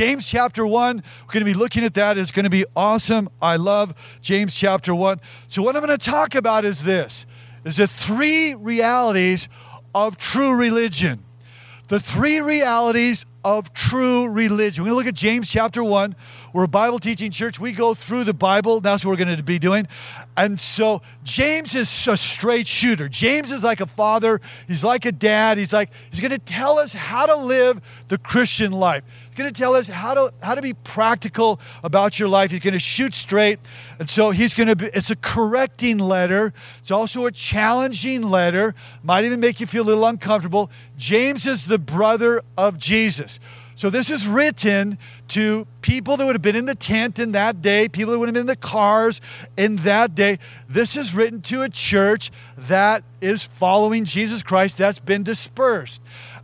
James chapter 1. We're going to be looking at that. It's going to be awesome. I love James chapter 1. So what I'm going to talk about is this. Is the three realities of true religion. The three realities of true religion. We're going to look at James chapter 1. We're a Bible teaching church. We go through the Bible. That's what we're going to be doing. And so James is a straight shooter. James is like a father. He's like a dad. He's like, he's going to tell us how to live the Christian life. He's going to tell us how to, how to be practical about your life. He's going to shoot straight. And so he's going to be, it's a correcting letter. It's also a challenging letter. Might even make you feel a little uncomfortable. James is the brother of Jesus. So this is written to people that would have been in the tent in that day, people that would have been in the cars in that day. This is written to a church that is following Jesus Christ that's been dispersed.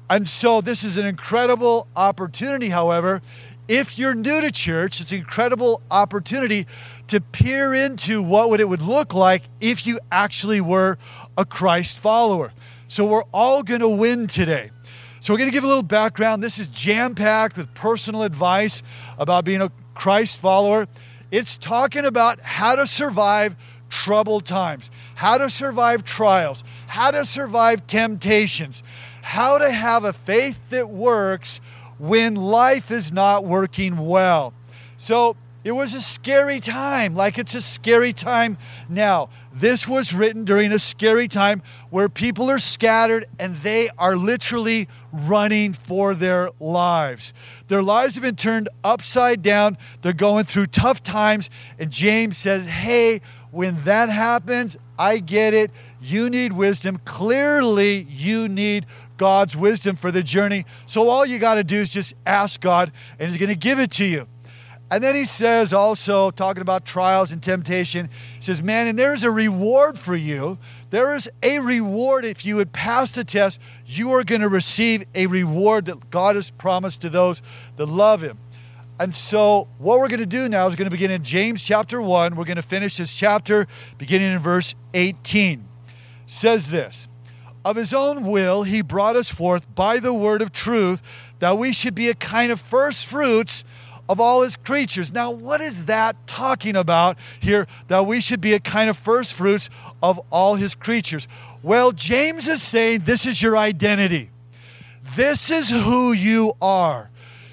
And so this is an incredible opportunity, however. If you're new to church, it's an incredible opportunity to peer into what would it would look like if you actually were a Christ follower. So we're all going to win today. So, we're going to give a little background. This is jam packed with personal advice about being a Christ follower. It's talking about how to survive troubled times, how to survive trials, how to survive temptations, how to have a faith that works when life is not working well. So, it was a scary time, like it's a scary time now. This was written during a scary time where people are scattered and they are literally running for their lives. Their lives have been turned upside down. They're going through tough times. And James says, Hey, when that happens, I get it. You need wisdom. Clearly, you need God's wisdom for the journey. So all you got to do is just ask God, and He's going to give it to you. And then he says, also talking about trials and temptation, he says, Man, and there is a reward for you. There is a reward if you would pass the test, you are going to receive a reward that God has promised to those that love him. And so, what we're going to do now is going to begin in James chapter 1. We're going to finish this chapter beginning in verse 18. It says this Of his own will, he brought us forth by the word of truth, that we should be a kind of first fruits of all his creatures. Now, what is that talking about here? That we should be a kind of first fruits of all his creatures. Well, James is saying this is your identity. This is who you are.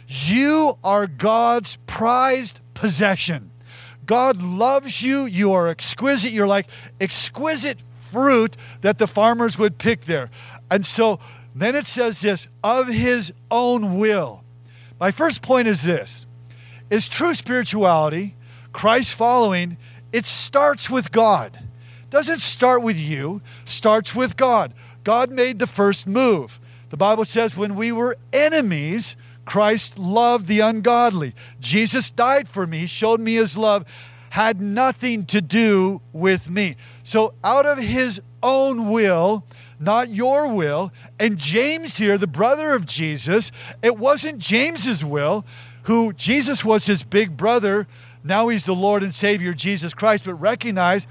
You are God's prized possession. God loves you. You are exquisite. You're like exquisite fruit that the farmers would pick there. And so then it says this of his own will. My first point is this is true spirituality, Christ following, it starts with God. Doesn't start with you, starts with God. God made the first move. The Bible says when we were enemies, Christ loved the ungodly. Jesus died for me, showed me his love, had nothing to do with me. So out of his own will, not your will, and James here, the brother of Jesus, it wasn't James's will who Jesus was his big brother. Now he's the Lord and Savior, Jesus Christ. But recognize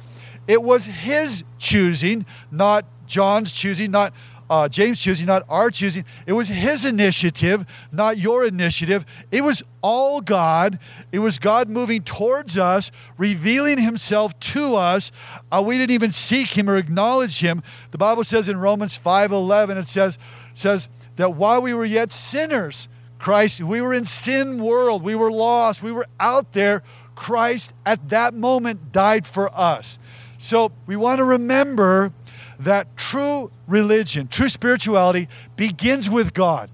it was his choosing, not John's choosing, not uh, James choosing, not our choosing. It was his initiative, not your initiative. It was all God. It was God moving towards us, revealing himself to us. Uh, we didn't even seek him or acknowledge him. The Bible says in Romans 5:11, it says, says that while we were yet sinners, Christ, we were in sin world. We were lost. We were out there. Christ at that moment died for us. So we want to remember that true religion, true spirituality begins with God,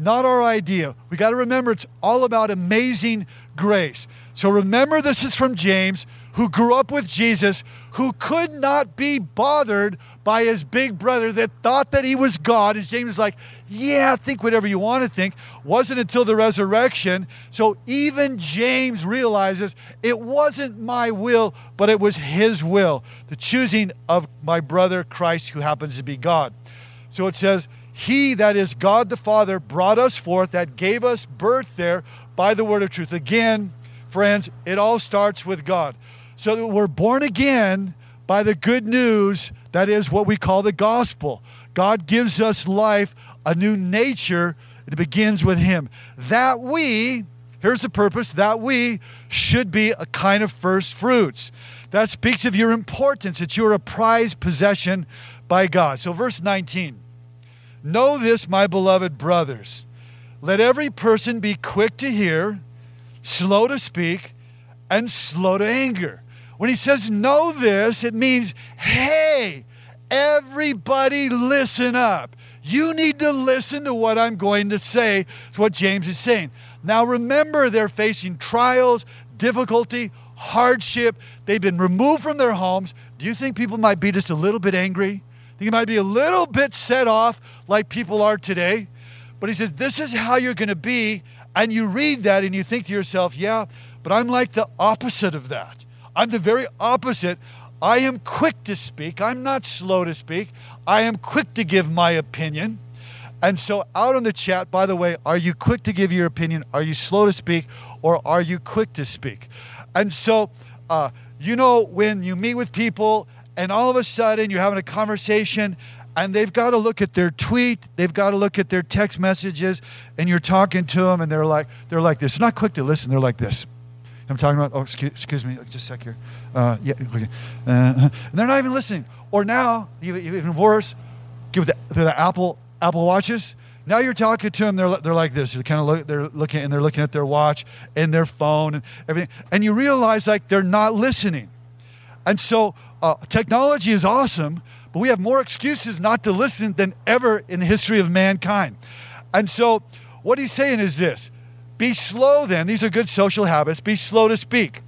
not our idea. We got to remember it's all about amazing grace. So remember this is from James who grew up with Jesus, who could not be bothered by his big brother that thought that he was God. And James is like, Yeah, think whatever you want to think. Wasn't until the resurrection. So even James realizes it wasn't my will, but it was his will, the choosing of my brother Christ, who happens to be God. So it says, He, that is God the Father, brought us forth, that gave us birth there by the word of truth. Again, friends, it all starts with God. So that we're born again by the good news that is what we call the gospel. God gives us life, a new nature. It begins with Him. That we, Here's the purpose that we should be a kind of first fruits. That speaks of your importance, that you're a prized possession by God. So, verse 19 Know this, my beloved brothers. Let every person be quick to hear, slow to speak, and slow to anger. When he says know this, it means, hey, everybody listen up. You need to listen to what I'm going to say. It's what James is saying. Now remember, they're facing trials, difficulty, hardship. They've been removed from their homes. Do you think people might be just a little bit angry? Think you might be a little bit set off like people are today? But he says, This is how you're going to be. And you read that and you think to yourself, Yeah, but I'm like the opposite of that. I'm the very opposite. I am quick to speak. I'm not slow to speak. I am quick to give my opinion. And so, out on the chat, by the way, are you quick to give your opinion? Are you slow to speak? Or are you quick to speak? And so, uh, you know, when you meet with people and all of a sudden you're having a conversation and they've got to look at their tweet, they've got to look at their text messages, and you're talking to them and they're like, they're like this. They're not quick to listen, they're like this. I'm talking about, oh, excuse, excuse me, just a sec here. Uh, yeah, okay. Uh, and they're not even listening. Or now, even worse, give the, the Apple Apple Watches. Now you're talking to them, they're, they're like this. They're kind of look, they're looking and they're looking at their watch and their phone and everything. And you realize like they're not listening. And so uh, technology is awesome, but we have more excuses not to listen than ever in the history of mankind. And so what he's saying is this be slow then, these are good social habits, be slow to speak.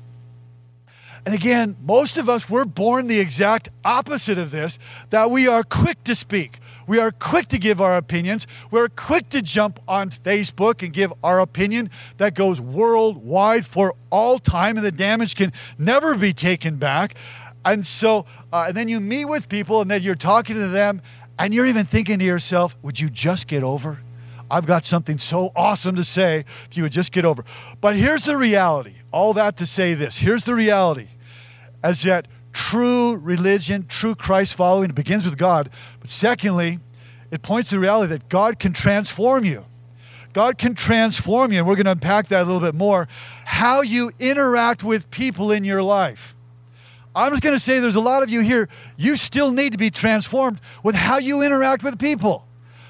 And again, most of us, we're born the exact opposite of this that we are quick to speak. We are quick to give our opinions. We're quick to jump on Facebook and give our opinion that goes worldwide for all time, and the damage can never be taken back. And so, uh, and then you meet with people, and then you're talking to them, and you're even thinking to yourself, would you just get over? I've got something so awesome to say if you would just get over. But here's the reality all that to say this here's the reality as that true religion, true Christ following, it begins with God. But secondly, it points to the reality that God can transform you. God can transform you, and we're going to unpack that a little bit more. How you interact with people in your life. I'm just going to say there's a lot of you here, you still need to be transformed with how you interact with people.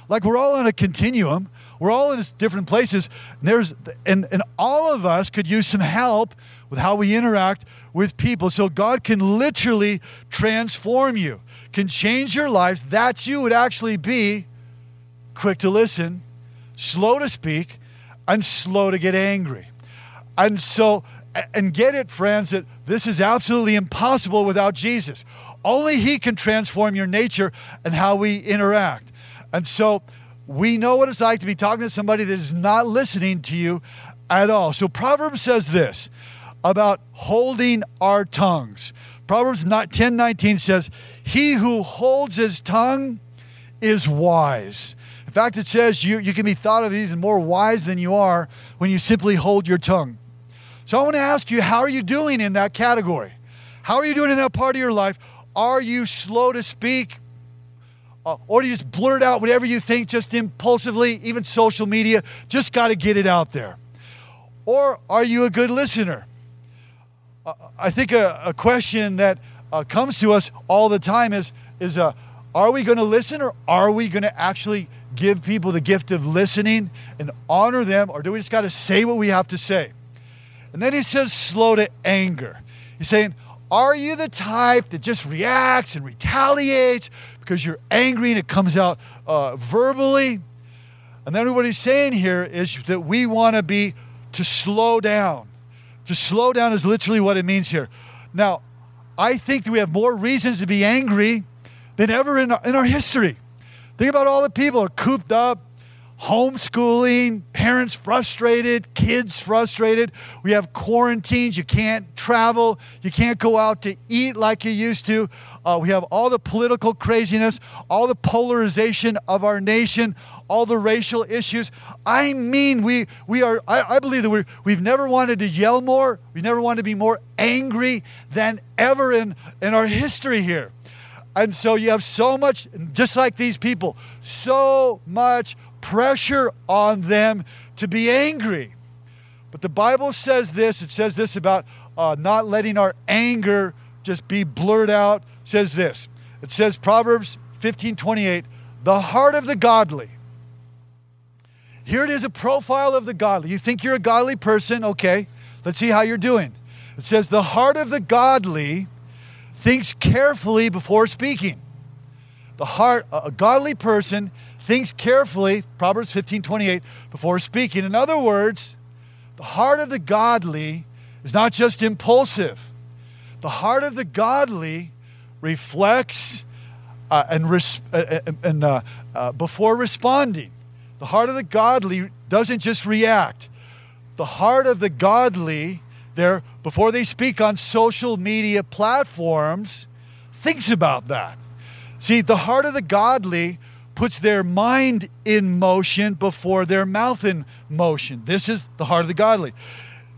Like we're all on a continuum, we're all in different places. And there's and, and all of us could use some help with how we interact with people. So God can literally transform you, can change your lives. That you would actually be quick to listen, slow to speak, and slow to get angry. And so, and get it, friends, that this is absolutely impossible without Jesus. Only He can transform your nature and how we interact. And so, we know what it's like to be talking to somebody that is not listening to you at all. So Proverbs says this about holding our tongues. Proverbs 10 19 says, He who holds his tongue is wise. In fact, it says you, you can be thought of as more wise than you are when you simply hold your tongue. So I want to ask you, how are you doing in that category? How are you doing in that part of your life? Are you slow to speak? Uh, or do you just blurt out whatever you think just impulsively, even social media? Just got to get it out there. Or are you a good listener? Uh, I think a, a question that uh, comes to us all the time is, is uh, are we going to listen or are we going to actually give people the gift of listening and honor them, or do we just got to say what we have to say? And then he says, slow to anger. He's saying, are you the type that just reacts and retaliates because you're angry and it comes out uh, verbally? And then what he's saying here is that we want to be to slow down. To slow down is literally what it means here. Now, I think that we have more reasons to be angry than ever in our, in our history. Think about all the people are cooped up, homeschooling, parents frustrated, kids frustrated. We have quarantines. You can't travel. You can't go out to eat like you used to. Uh, we have all the political craziness, all the polarization of our nation, all the racial issues. I mean, we, we are, I, I believe that we we've never wanted to yell more, we've never wanted to be more angry than ever in, in our history here. And so you have so much, just like these people, so much pressure on them to be angry. But the Bible says this it says this about uh, not letting our anger just be blurred out. It says this it says, Proverbs 15 28, the heart of the godly. Here it is a profile of the godly. You think you're a godly person? Okay, let's see how you're doing. It says, the heart of the godly thinks carefully before speaking. The heart, a godly person thinks carefully, Proverbs 15 28, before speaking. In other words, the heart of the godly is not just impulsive. The heart of the godly reflects uh, and, res- uh, uh and uh, uh, before responding. The heart of the godly doesn't just react. The heart of the godly, there before they speak on social media platforms, thinks about that. See, the heart of the godly puts their mind in motion before their mouth in motion. This is the heart of the godly.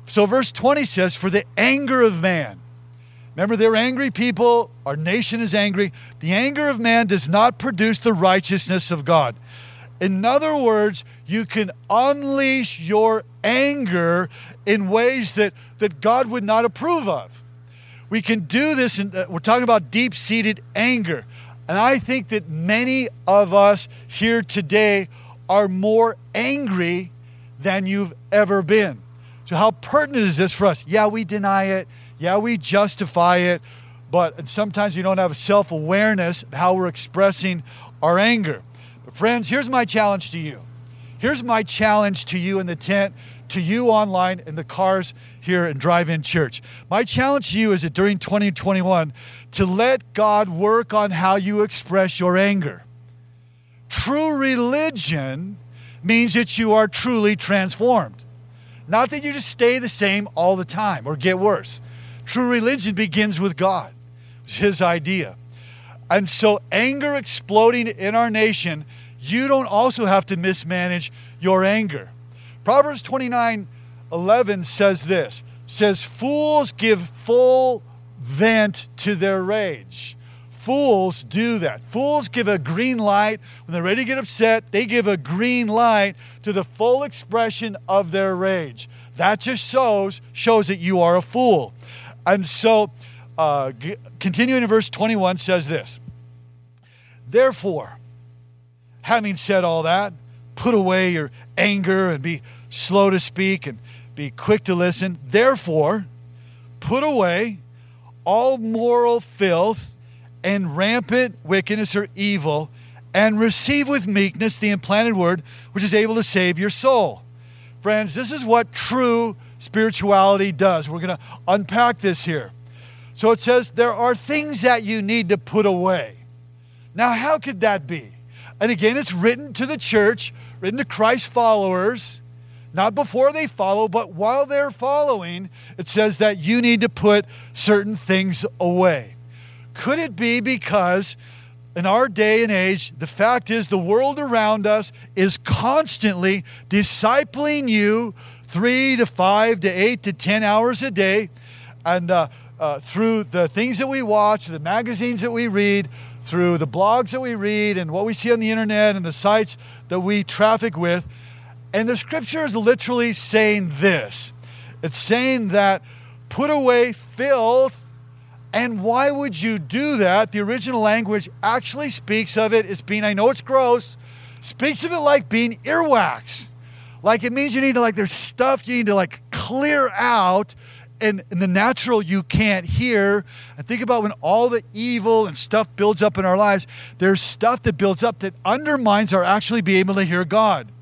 So, verse 20 says, For the anger of man, remember, they're angry people, our nation is angry. The anger of man does not produce the righteousness of God. In other words, you can unleash your anger in ways that, that God would not approve of. We can do this, and uh, we're talking about deep seated anger. And I think that many of us here today are more angry than you've ever been. So, how pertinent is this for us? Yeah, we deny it. Yeah, we justify it. But sometimes we don't have self awareness of how we're expressing our anger. But, friends, here's my challenge to you. Here's my challenge to you in the tent, to you online, in the cars here in Drive In Church. My challenge to you is that during 2021, to let God work on how you express your anger. True religion means that you are truly transformed. Not that you just stay the same all the time or get worse. True religion begins with God, it's His idea. And so, anger exploding in our nation, you don't also have to mismanage your anger. Proverbs 29 11 says this says, Fools give full vent to their rage. Fools do that. Fools give a green light. When they're ready to get upset, they give a green light to the full expression of their rage. That just shows, shows that you are a fool. And so, uh, g- continuing in verse 21 says this Therefore, having said all that, put away your anger and be slow to speak and be quick to listen. Therefore, put away all moral filth and rampant wickedness or evil, and receive with meekness the implanted word which is able to save your soul. Friends, this is what true spirituality does. We're going to unpack this here. So it says there are things that you need to put away. Now, how could that be? And again, it's written to the church, written to Christ followers not before they follow, but while they're following, it says that you need to put certain things away. Could it be because in our day and age, the fact is the world around us is constantly discipling you three to five to eight to 10 hours a day. And uh, uh, through the things that we watch, the magazines that we read, through the blogs that we read, and what we see on the internet and the sites that we traffic with, and the scripture is literally saying this it's saying that put away filth. And why would you do that? The original language actually speaks of it as being, I know it's gross, speaks of it like being earwax. Like it means you need to, like, there's stuff you need to, like, clear out. And in the natural, you can't hear. And think about when all the evil and stuff builds up in our lives, there's stuff that builds up that undermines our actually being able to hear God.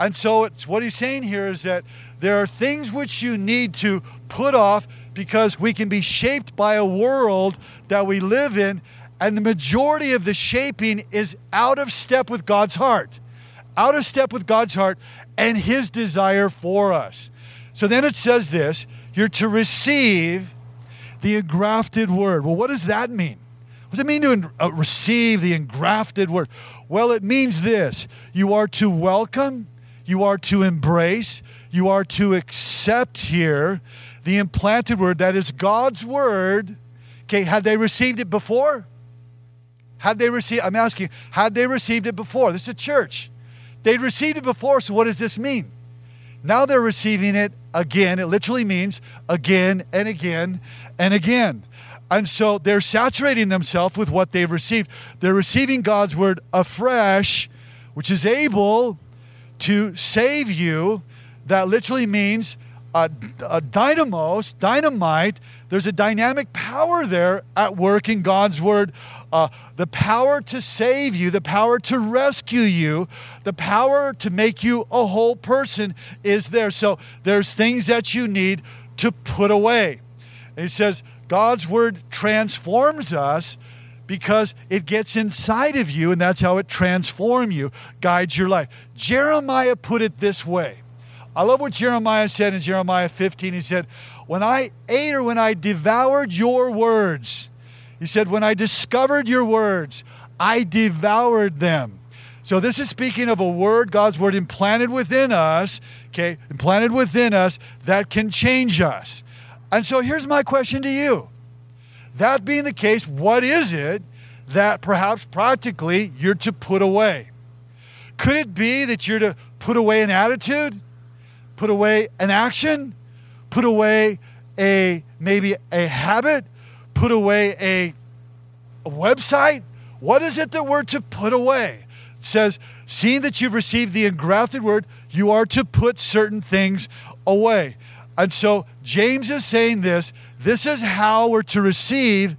And so it's what he's saying here is that there are things which you need to put off because we can be shaped by a world that we live in and the majority of the shaping is out of step with God's heart. Out of step with God's heart and his desire for us. So then it says this, you're to receive the engrafted word. Well, what does that mean? What does it mean to uh, receive the engrafted word? Well, it means this you are to welcome you are to embrace, you are to accept here the implanted word that is God's word. Okay, had they received it before? Had they received, I'm asking, had they received it before? This is a church. They'd received it before, so what does this mean? now they're receiving it again. It literally means again and again and again. And so they're saturating themselves with what they've received. They're receiving God's word afresh, which is able to save you. That literally means a, a dynamos, dynamite. There's a dynamic power there at work in God's word. Uh, the power to save you, the power to rescue you, the power to make you a whole person is there. So there's things that you need to put away. And he says, God's word transforms us because it gets inside of you and that's how it transforms you, guides your life. Jeremiah put it this way. I love what Jeremiah said in Jeremiah 15. He said, When I ate or when I devoured your words, he said, When I discovered your words, I devoured them. So this is speaking of a word, God's word implanted within us, okay, implanted within us that can change us. And so here's my question to you. That being the case, what is it that perhaps practically you're to put away? Could it be that you're to put away an attitude, put away an action, put away a maybe a habit, put away a, a website? What is it that we're to put away? It says, seeing that you've received the engrafted word, you are to put certain things away. And so James is saying this this is how we're to receive,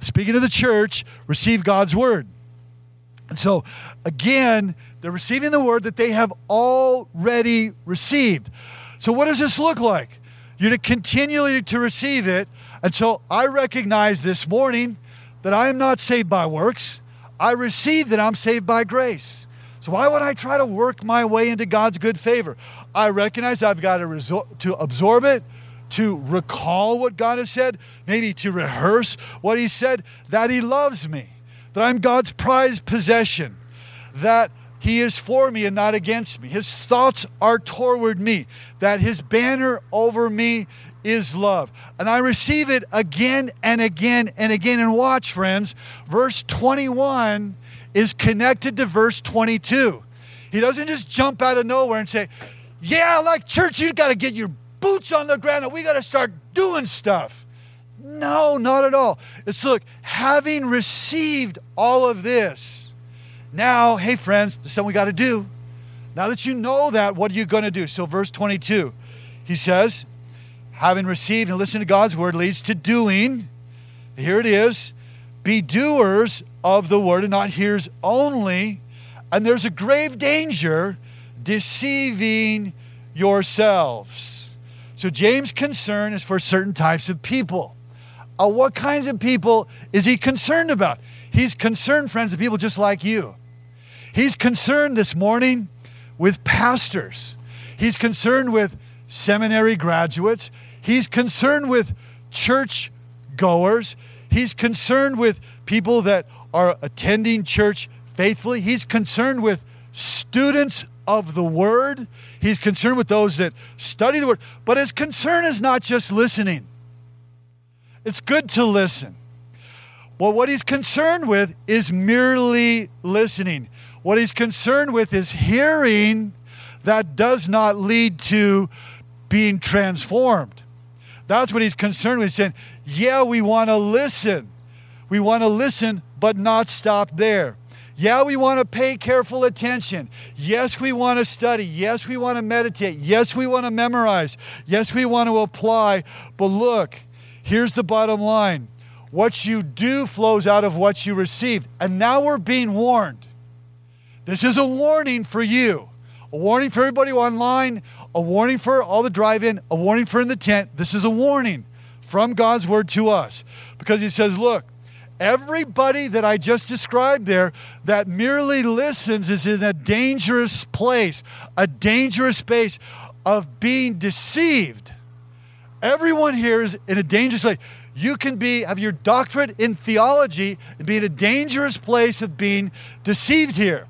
speaking of the church, receive God's word. And so, again, they're receiving the word that they have already received. So, what does this look like? You're to continually to receive it. And so, I recognize this morning that I am not saved by works. I receive that I'm saved by grace. So why would I try to work my way into God's good favor? I recognize I've got to, resor- to absorb it, to recall what God has said, maybe to rehearse what He said, that He loves me, that I'm God's prized possession, that He is for me and not against me. His thoughts are toward me, that His banner over me is love. And I receive it again and again and again. And watch, friends, verse 21 is connected to verse 22. He doesn't just jump out of nowhere and say, Yeah, like church, you got to get your boots on the ground and we got to start doing stuff. No, not at all. It's look, having received all of this, now, hey friends, there's something we got to do. Now that you know that, what are you going to do? So, verse 22, he says, having received and listened to God's word leads to doing. Here it is be doers of the word and not hearers only. And there's a grave danger deceiving yourselves. So, James' concern is for certain types of people. Uh, what kinds of people is he concerned about? He's concerned, friends, of people just like you. He's concerned this morning with pastors. He's concerned with seminary graduates. He's concerned with church goers. He's concerned with people that are attending church faithfully. He's concerned with students of the word. He's concerned with those that study the word. But his concern is not just listening, it's good to listen. But what he's concerned with is merely listening. What he's concerned with is hearing that does not lead to being transformed. That's what he's concerned with. He's saying, yeah, we want to listen. We want to listen, but not stop there. Yeah, we want to pay careful attention. Yes, we want to study. Yes, we want to meditate. Yes, we want to memorize. Yes, we want to apply. But look, here's the bottom line what you do flows out of what you receive. And now we're being warned. This is a warning for you, a warning for everybody online, a warning for all the drive in, a warning for in the tent. This is a warning from God's word to us because He says, look, everybody that I just described there that merely listens is in a dangerous place, a dangerous space of being deceived. Everyone here is in a dangerous place. You can be have your doctorate in theology and be in a dangerous place of being deceived here.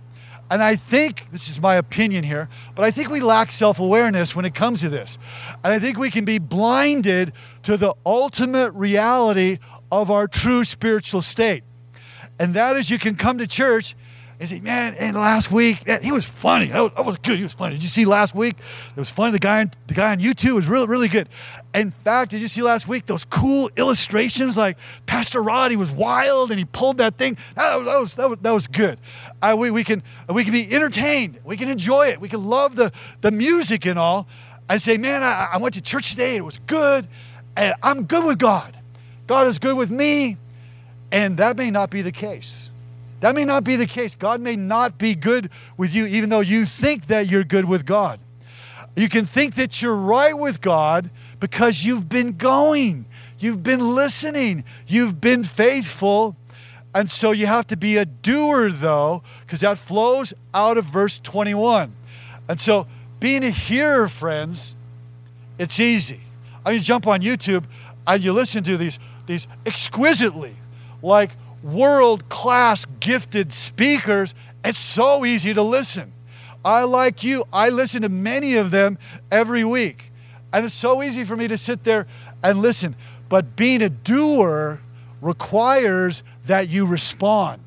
And I think, this is my opinion here, but I think we lack self awareness when it comes to this. And I think we can be blinded to the ultimate reality of our true spiritual state. And that is, you can come to church and say, man, and last week, man, he was funny. That was, that was, good. He was funny. Did you see last week? It was funny. The guy, on, the guy on YouTube was really, really good. In fact, did you see last week those cool illustrations? Like Pastor Rod, he was wild and he pulled that thing. That, that was, that was, that was good. Uh, we, we, can, we can be entertained. We can enjoy it. We can love the, the music and all. And say, man, I, I went to church today. It was good. And I'm good with God. God is good with me. And that may not be the case. That may not be the case. God may not be good with you, even though you think that you're good with God. You can think that you're right with God because you've been going, you've been listening, you've been faithful. And so you have to be a doer, though, because that flows out of verse 21. And so being a hearer, friends, it's easy. I mean, jump on YouTube and you listen to these, these exquisitely, like world class gifted speakers, it's so easy to listen. I, like you, I listen to many of them every week. And it's so easy for me to sit there and listen. But being a doer requires that you respond.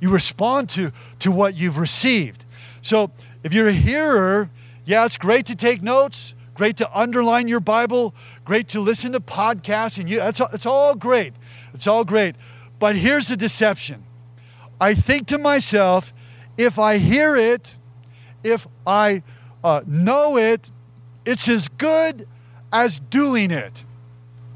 You respond to, to what you've received. So if you're a hearer, yeah, it's great to take notes, great to underline your Bible, great to listen to podcasts, and you, that's it's all great. It's all great. But here's the deception I think to myself, if I hear it, if I uh, know it, it's as good as doing it.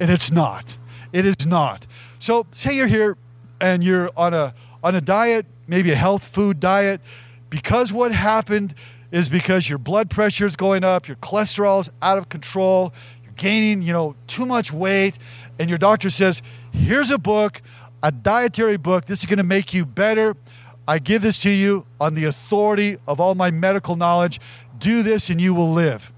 And it's not. It is not. So, say you're here and you're on a, on a diet, maybe a health food diet, because what happened is because your blood pressure is going up, your cholesterol is out of control, gaining, you know, too much weight, and your doctor says, "Here's a book a dietary book. This is going to make you better. I give this to you on the authority of all my medical knowledge. Do this and you will live.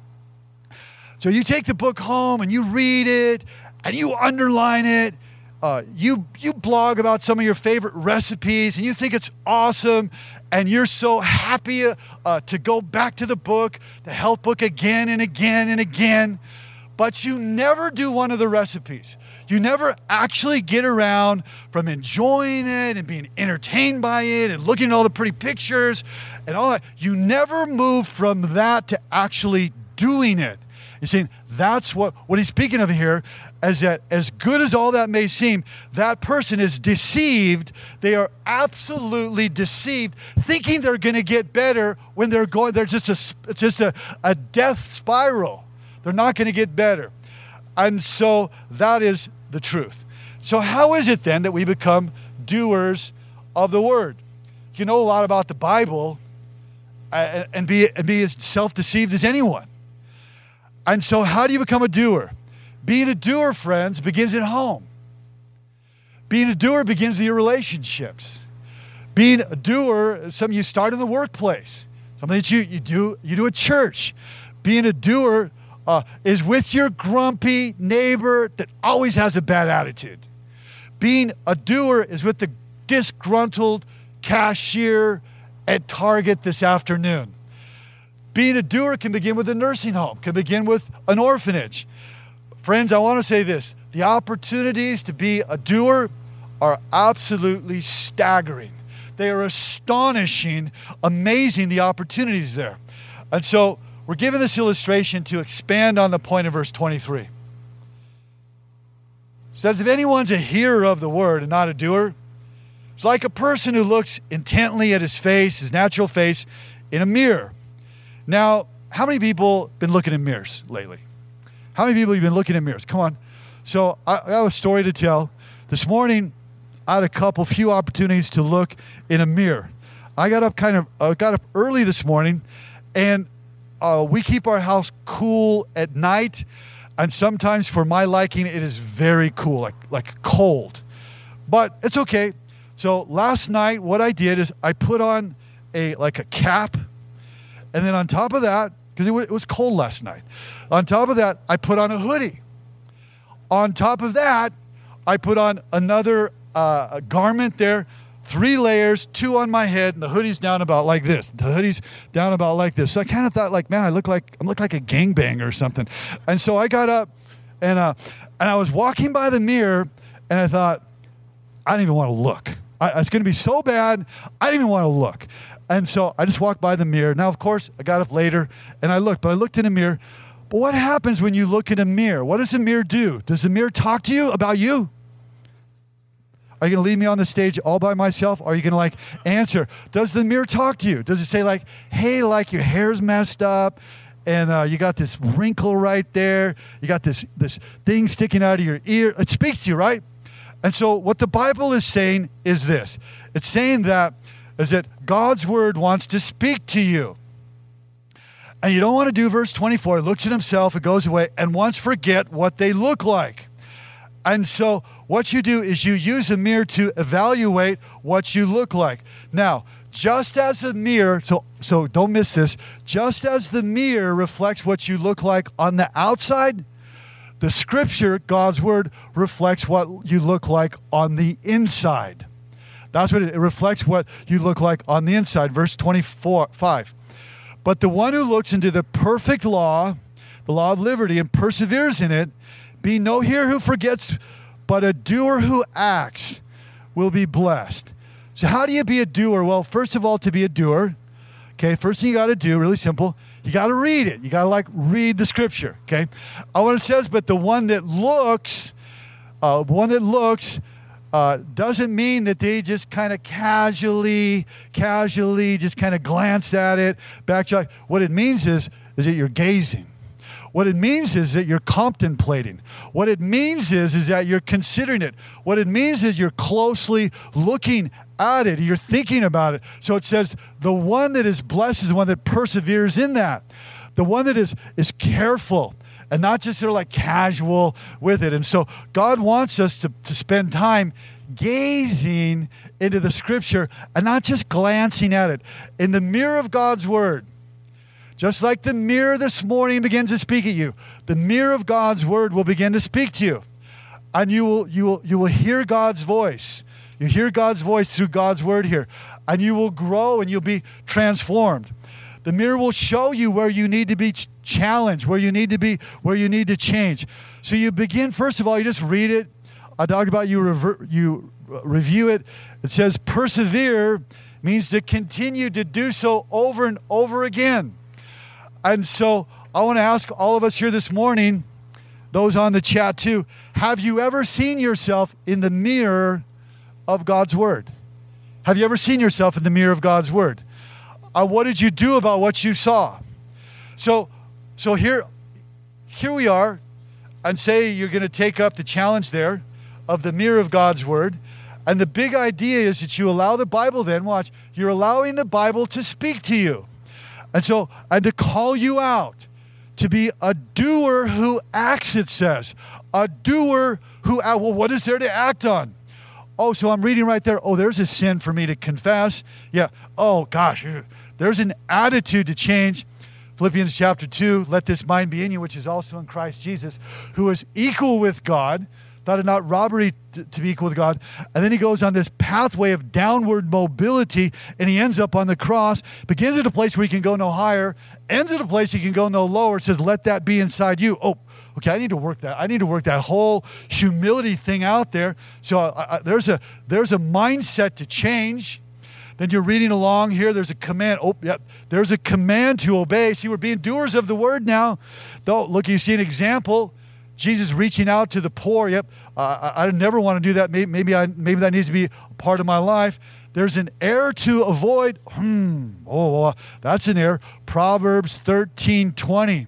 So you take the book home and you read it and you underline it. Uh, you you blog about some of your favorite recipes and you think it's awesome and you're so happy uh, to go back to the book, the health book again and again and again, but you never do one of the recipes. You never actually get around from enjoying it and being entertained by it and looking at all the pretty pictures and all that. You never move from that to actually doing it. He's saying that's what, what he's speaking of here is that as good as all that may seem, that person is deceived. They are absolutely deceived, thinking they're going to get better when they're going, they're just a, it's just a, a death spiral. They're not going to get better. And so that is the truth. So, how is it then that we become doers of the word? You know a lot about the Bible and be, and be as self deceived as anyone. And so, how do you become a doer? Being a doer, friends, begins at home. Being a doer begins with your relationships. Being a doer, some you start in the workplace, something that you, you do you do at church. Being a doer uh, is with your grumpy neighbor that always has a bad attitude. Being a doer is with the disgruntled cashier at Target this afternoon. Being a doer can begin with a nursing home, can begin with an orphanage. Friends, I want to say this the opportunities to be a doer are absolutely staggering. They are astonishing, amazing, the opportunities there. And so, we're given this illustration to expand on the point of verse 23. It says, If anyone's a hearer of the word and not a doer, it's like a person who looks intently at his face, his natural face, in a mirror. Now, how many people been looking in mirrors lately? How many people have been looking in mirrors? Come on. So I, I have a story to tell. This morning, I had a couple, few opportunities to look in a mirror. I got up kind of, I got up early this morning, and uh, we keep our house cool at night, and sometimes for my liking, it is very cool, like like cold. But it's okay. So last night, what I did is I put on a like a cap, and then on top of that, because it, w- it was cold last night, on top of that, I put on a hoodie. On top of that, I put on another uh, garment there three layers, two on my head, and the hoodie's down about like this. The hoodie's down about like this. So I kind of thought, like, man, I look like I look like a gangbanger or something. And so I got up, and uh, and I was walking by the mirror, and I thought, I don't even want to look. I, it's going to be so bad, I didn't even want to look. And so I just walked by the mirror. Now, of course, I got up later and I looked, but I looked in the mirror. But what happens when you look in a mirror? What does the mirror do? Does the mirror talk to you about you? Are you going to leave me on the stage all by myself? Are you going to like answer? Does the mirror talk to you? Does it say like, hey, like your hair's messed up and uh, you got this wrinkle right there. You got this, this thing sticking out of your ear. It speaks to you, right? And so what the Bible is saying is this. It's saying that is that God's word wants to speak to you. And you don't want to do verse 24. It looks at himself, it goes away, and once forget what they look like. And so what you do is you use a mirror to evaluate what you look like. Now, just as a mirror, so so don't miss this, just as the mirror reflects what you look like on the outside, the scripture, God's word, reflects what you look like on the inside. That's what it, it reflects what you look like on the inside. Verse 24, 5. But the one who looks into the perfect law, the law of liberty, and perseveres in it, be no hearer who forgets, but a doer who acts will be blessed. So, how do you be a doer? Well, first of all, to be a doer, okay, first thing you got to do, really simple, you got to read it. You got to like read the scripture, okay? I what it says, but the one that looks, uh, one that looks, uh, doesn't mean that they just kind of casually, casually just kind of glance at it, backtrack. What it means is, is that you're gazing. What it means is that you're contemplating. What it means is, is that you're considering it. What it means is you're closely looking at it. You're thinking about it. So it says, the one that is blessed is the one that perseveres in that. The one that is is careful and not just they're like casual with it. And so God wants us to, to spend time gazing into the scripture and not just glancing at it. In the mirror of God's word, just like the mirror this morning begins to speak at you, the mirror of God's word will begin to speak to you. And you will, you will, you will hear God's voice. You hear God's voice through God's word here. And you will grow and you'll be transformed. The mirror will show you where you need to be challenged, where you need to be, where you need to change. So you begin, first of all, you just read it. I talked about you, you review it. It says persevere means to continue to do so over and over again. And so I want to ask all of us here this morning, those on the chat too, have you ever seen yourself in the mirror of God's Word? Have you ever seen yourself in the mirror of God's Word? Uh, what did you do about what you saw? So, so here, here we are, and say you're going to take up the challenge there of the mirror of God's Word. And the big idea is that you allow the Bible, then, watch, you're allowing the Bible to speak to you. And so, and to call you out to be a doer who acts, it says. A doer who, well, what is there to act on? Oh, so I'm reading right there. Oh, there's a sin for me to confess. Yeah. Oh, gosh, there's an attitude to change. Philippians chapter 2 let this mind be in you, which is also in Christ Jesus, who is equal with God thought it not robbery to, to, be equal with God. And then he goes on this pathway of downward mobility and he ends up on the cross, begins at a place where he can go no higher, ends at a place he can go no lower. Says, let that be inside you. Oh, okay, I need to work that. I need to work that whole humility thing out there. So I, I, there's, a, there's a mindset to change. Then you're reading along here. There's a command. Oh, yep. There's a command to obey. See, we're being doers of the word now. Though, look, you see an example Jesus reaching out to the poor. Yep, uh, I, I, never want to do that. Maybe, maybe, I, maybe that needs to be part of my life. There's an error to avoid. Hmm. Oh, that's an error. Proverbs 13 20.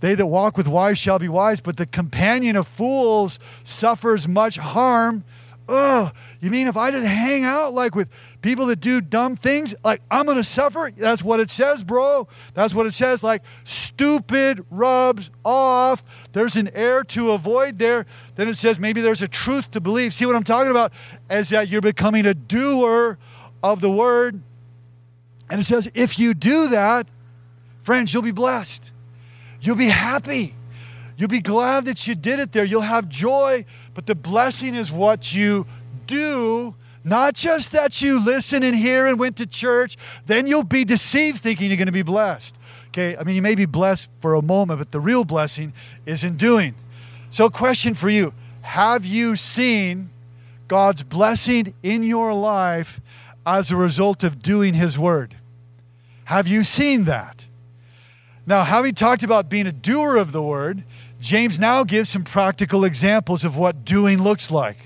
They that walk with wise shall be wise, but the companion of fools suffers much harm. Oh, you mean if I just hang out like with people that do dumb things, like I'm gonna suffer? That's what it says, bro. That's what it says. Like stupid rubs off. There's an air to avoid there. Then it says maybe there's a truth to believe. See what I'm talking about? Is that you're becoming a doer of the word. And it says, if you do that, friends, you'll be blessed. You'll be happy. You'll be glad that you did it there. You'll have joy, but the blessing is what you do, not just that you listen and hear and went to church. Then you'll be deceived thinking you're going to be blessed. Okay, I mean, you may be blessed for a moment, but the real blessing is in doing. So, question for you Have you seen God's blessing in your life as a result of doing His Word? Have you seen that? Now, having talked about being a doer of the Word, James now gives some practical examples of what doing looks like.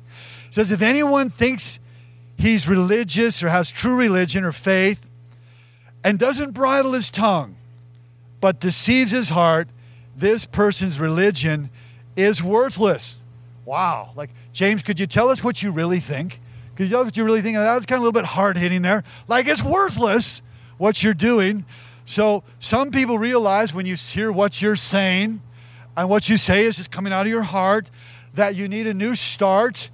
He says, If anyone thinks he's religious or has true religion or faith and doesn't bridle his tongue, but deceives his heart, this person's religion is worthless. Wow. Like, James, could you tell us what you really think? Could you tell us what you really think? That's kind of a little bit hard hitting there. Like, it's worthless what you're doing. So, some people realize when you hear what you're saying and what you say is just coming out of your heart that you need a new start,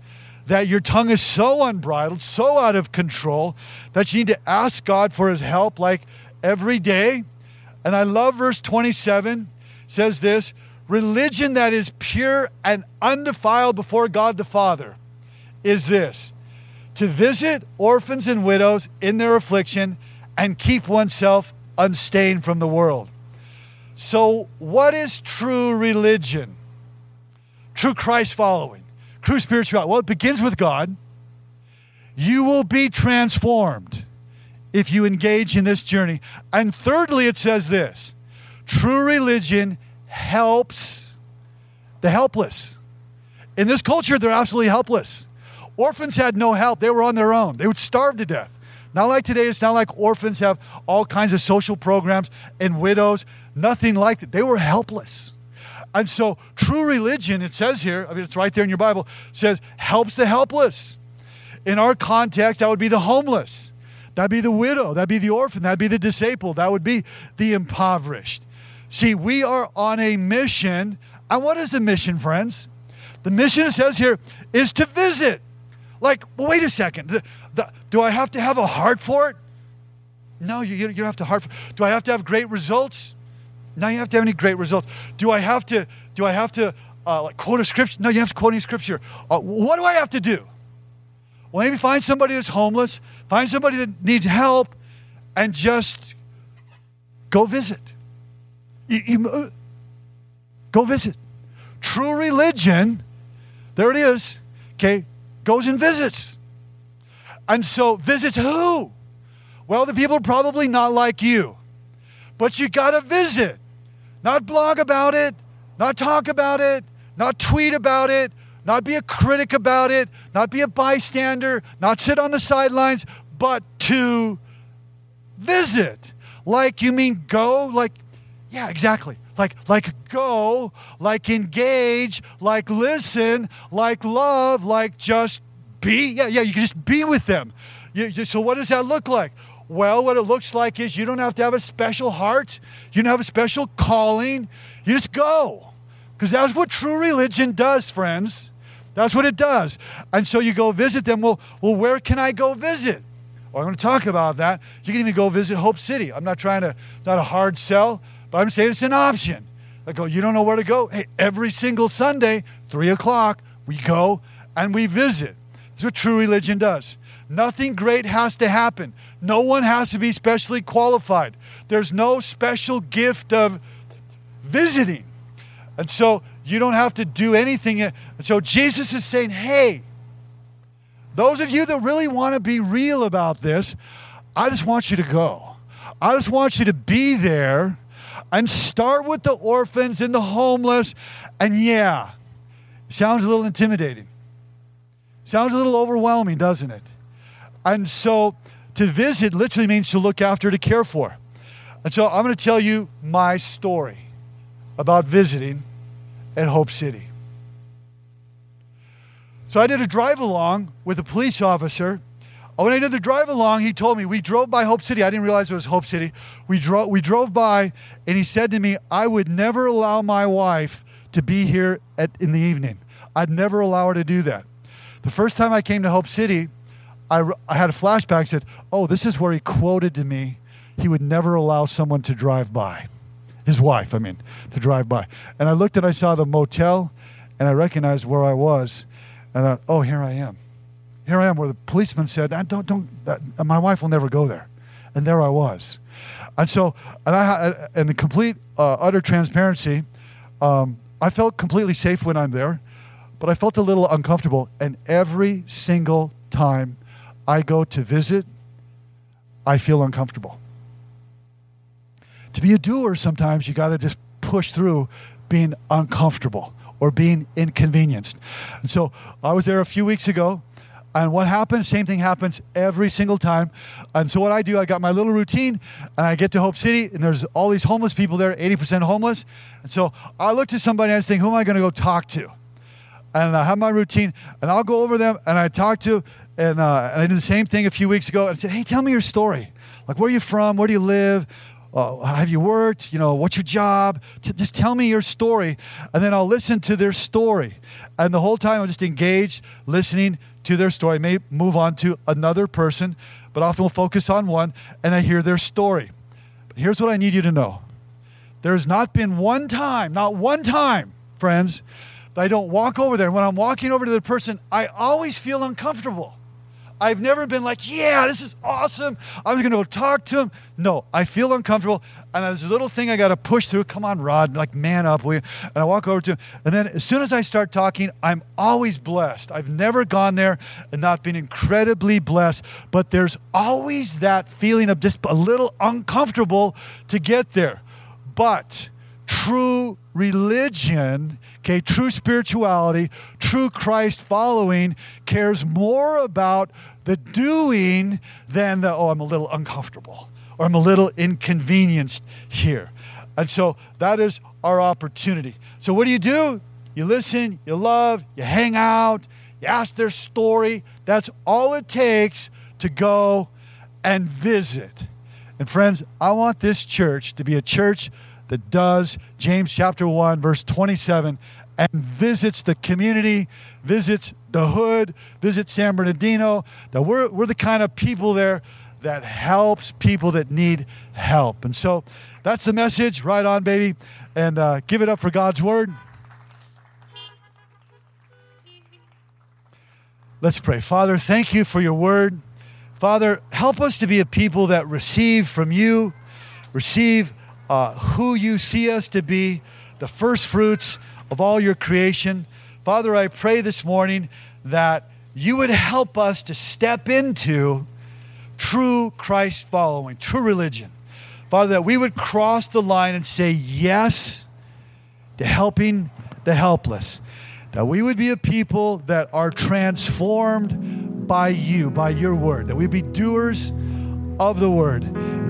that your tongue is so unbridled, so out of control that you need to ask God for his help like every day. And I love verse 27 says this religion that is pure and undefiled before God the Father is this to visit orphans and widows in their affliction and keep oneself unstained from the world. So, what is true religion? True Christ following, true spirituality. Well, it begins with God. You will be transformed if you engage in this journey. And thirdly, it says this true religion helps the helpless. In this culture, they're absolutely helpless. Orphans had no help, they were on their own, they would starve to death. Not like today, it's not like orphans have all kinds of social programs and widows, nothing like that. They were helpless. And so, true religion, it says here, I mean, it's right there in your Bible, says helps the helpless. In our context, that would be the homeless. That'd be the widow. That'd be the orphan. That'd be the disabled. That would be the impoverished. See, we are on a mission. And what is the mission, friends? The mission, it says here, is to visit. Like, well, wait a second. The, the, do I have to have a heart for it? No, you, you don't have to heart. For, do I have to have great results? No, you have to have any great results. Do I have to? Do I have to uh, like quote a scripture? No, you have to quote any scripture. Uh, what do I have to do? Well, maybe find somebody that's homeless, find somebody that needs help, and just go visit. You, you, uh, go visit. True religion, there it is, okay, goes and visits. And so, visits who? Well, the people are probably not like you, but you got to visit, not blog about it, not talk about it, not tweet about it, not be a critic about it, not be a bystander, not sit on the sidelines, but to visit. Like you mean go, like, yeah, exactly. Like, like go, like engage, like listen, like love, like just be. Yeah, yeah, you can just be with them. You, you, so, what does that look like? Well, what it looks like is you don't have to have a special heart, you don't have a special calling. You just go. Because that's what true religion does, friends. That's what it does. And so you go visit them. Well, well where can I go visit? Well, I'm going to talk about that. You can even go visit Hope City. I'm not trying to, it's not a hard sell, but I'm saying it's an option. I go, you don't know where to go? Hey, every single Sunday, 3 o'clock, we go and we visit. That's what true religion does. Nothing great has to happen. No one has to be specially qualified. There's no special gift of visiting. And so you don't have to do anything. And so Jesus is saying, hey, those of you that really want to be real about this, I just want you to go. I just want you to be there and start with the orphans and the homeless. And yeah, sounds a little intimidating. Sounds a little overwhelming, doesn't it? And so to visit literally means to look after, to care for. And so I'm going to tell you my story about visiting at Hope City. So I did a drive along with a police officer. When I did the drive along, he told me we drove by Hope City. I didn't realize it was Hope City. We drove we drove by and he said to me, "I would never allow my wife to be here at in the evening. I'd never allow her to do that." The first time I came to Hope City, I, I had a flashback said, "Oh, this is where he quoted to me he would never allow someone to drive by." his wife, I mean, to drive by. And I looked and I saw the motel and I recognized where I was. And I thought, oh, here I am. Here I am where the policeman said, ah, don't, don't, uh, my wife will never go there. And there I was. And so, and I, in complete, uh, utter transparency, um, I felt completely safe when I'm there. but I felt a little uncomfortable. And every single time I go to visit, I feel uncomfortable. To be a doer, sometimes you got to just push through being uncomfortable or being inconvenienced. And so I was there a few weeks ago. And what happens? Same thing happens every single time. And so what I do, I got my little routine, and I get to Hope City, and there's all these homeless people there, 80% homeless. And so I look to somebody and I just think, who am I going to go talk to? And I have my routine, and I'll go over them, and I talk to, and, uh, and I did the same thing a few weeks ago, and I said, hey, tell me your story. Like, where are you from? Where do you live? uh, have you worked? You know, what's your job? T- just tell me your story. And then I'll listen to their story. And the whole time I'm just engaged, listening to their story. I may move on to another person, but often we'll focus on one and I hear their story. But here's what I need you to know there's not been one time, not one time, friends, that I don't walk over there. When I'm walking over to the person, I always feel uncomfortable. I've never been like, yeah, this is awesome. I'm going to go talk to him. No, I feel uncomfortable. And there's a little thing I got to push through. Come on, Rod, like man up, will you? And I walk over to him. And then as soon as I start talking, I'm always blessed. I've never gone there and not been incredibly blessed. But there's always that feeling of just a little uncomfortable to get there. But true religion, okay, true spirituality, true Christ following cares more about the doing than the, oh, I'm a little uncomfortable or I'm a little inconvenienced here. And so that is our opportunity. So, what do you do? You listen, you love, you hang out, you ask their story. That's all it takes to go and visit. And, friends, I want this church to be a church that does James chapter 1, verse 27, and visits the community, visits the hood, visits San Bernardino. That we're, we're the kind of people there that helps people that need help. And so that's the message. Right on, baby. And uh, give it up for God's word. Let's pray. Father, thank you for your word. Father, help us to be a people that receive from you, receive uh, who you see us to be, the first fruits of all your creation. Father, I pray this morning that you would help us to step into true Christ following, true religion. Father, that we would cross the line and say yes to helping the helpless. That we would be a people that are transformed by you, by your word. That we be doers of the word.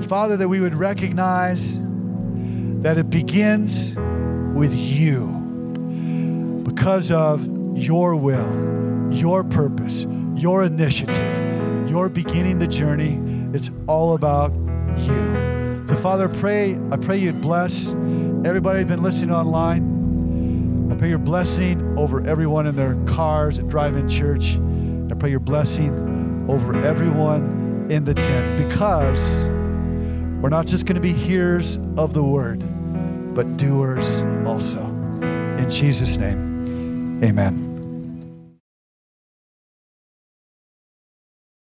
Father, that we would recognize that it begins with you because of your will, your purpose, your initiative, your beginning the journey. It's all about you. So, Father, pray, I pray you'd bless everybody who's been listening online. I pray your blessing over everyone in their cars and drive-in church. I pray your blessing over everyone in the tent because we're not just going to be hearers of the word, but doers also. In Jesus' name, amen.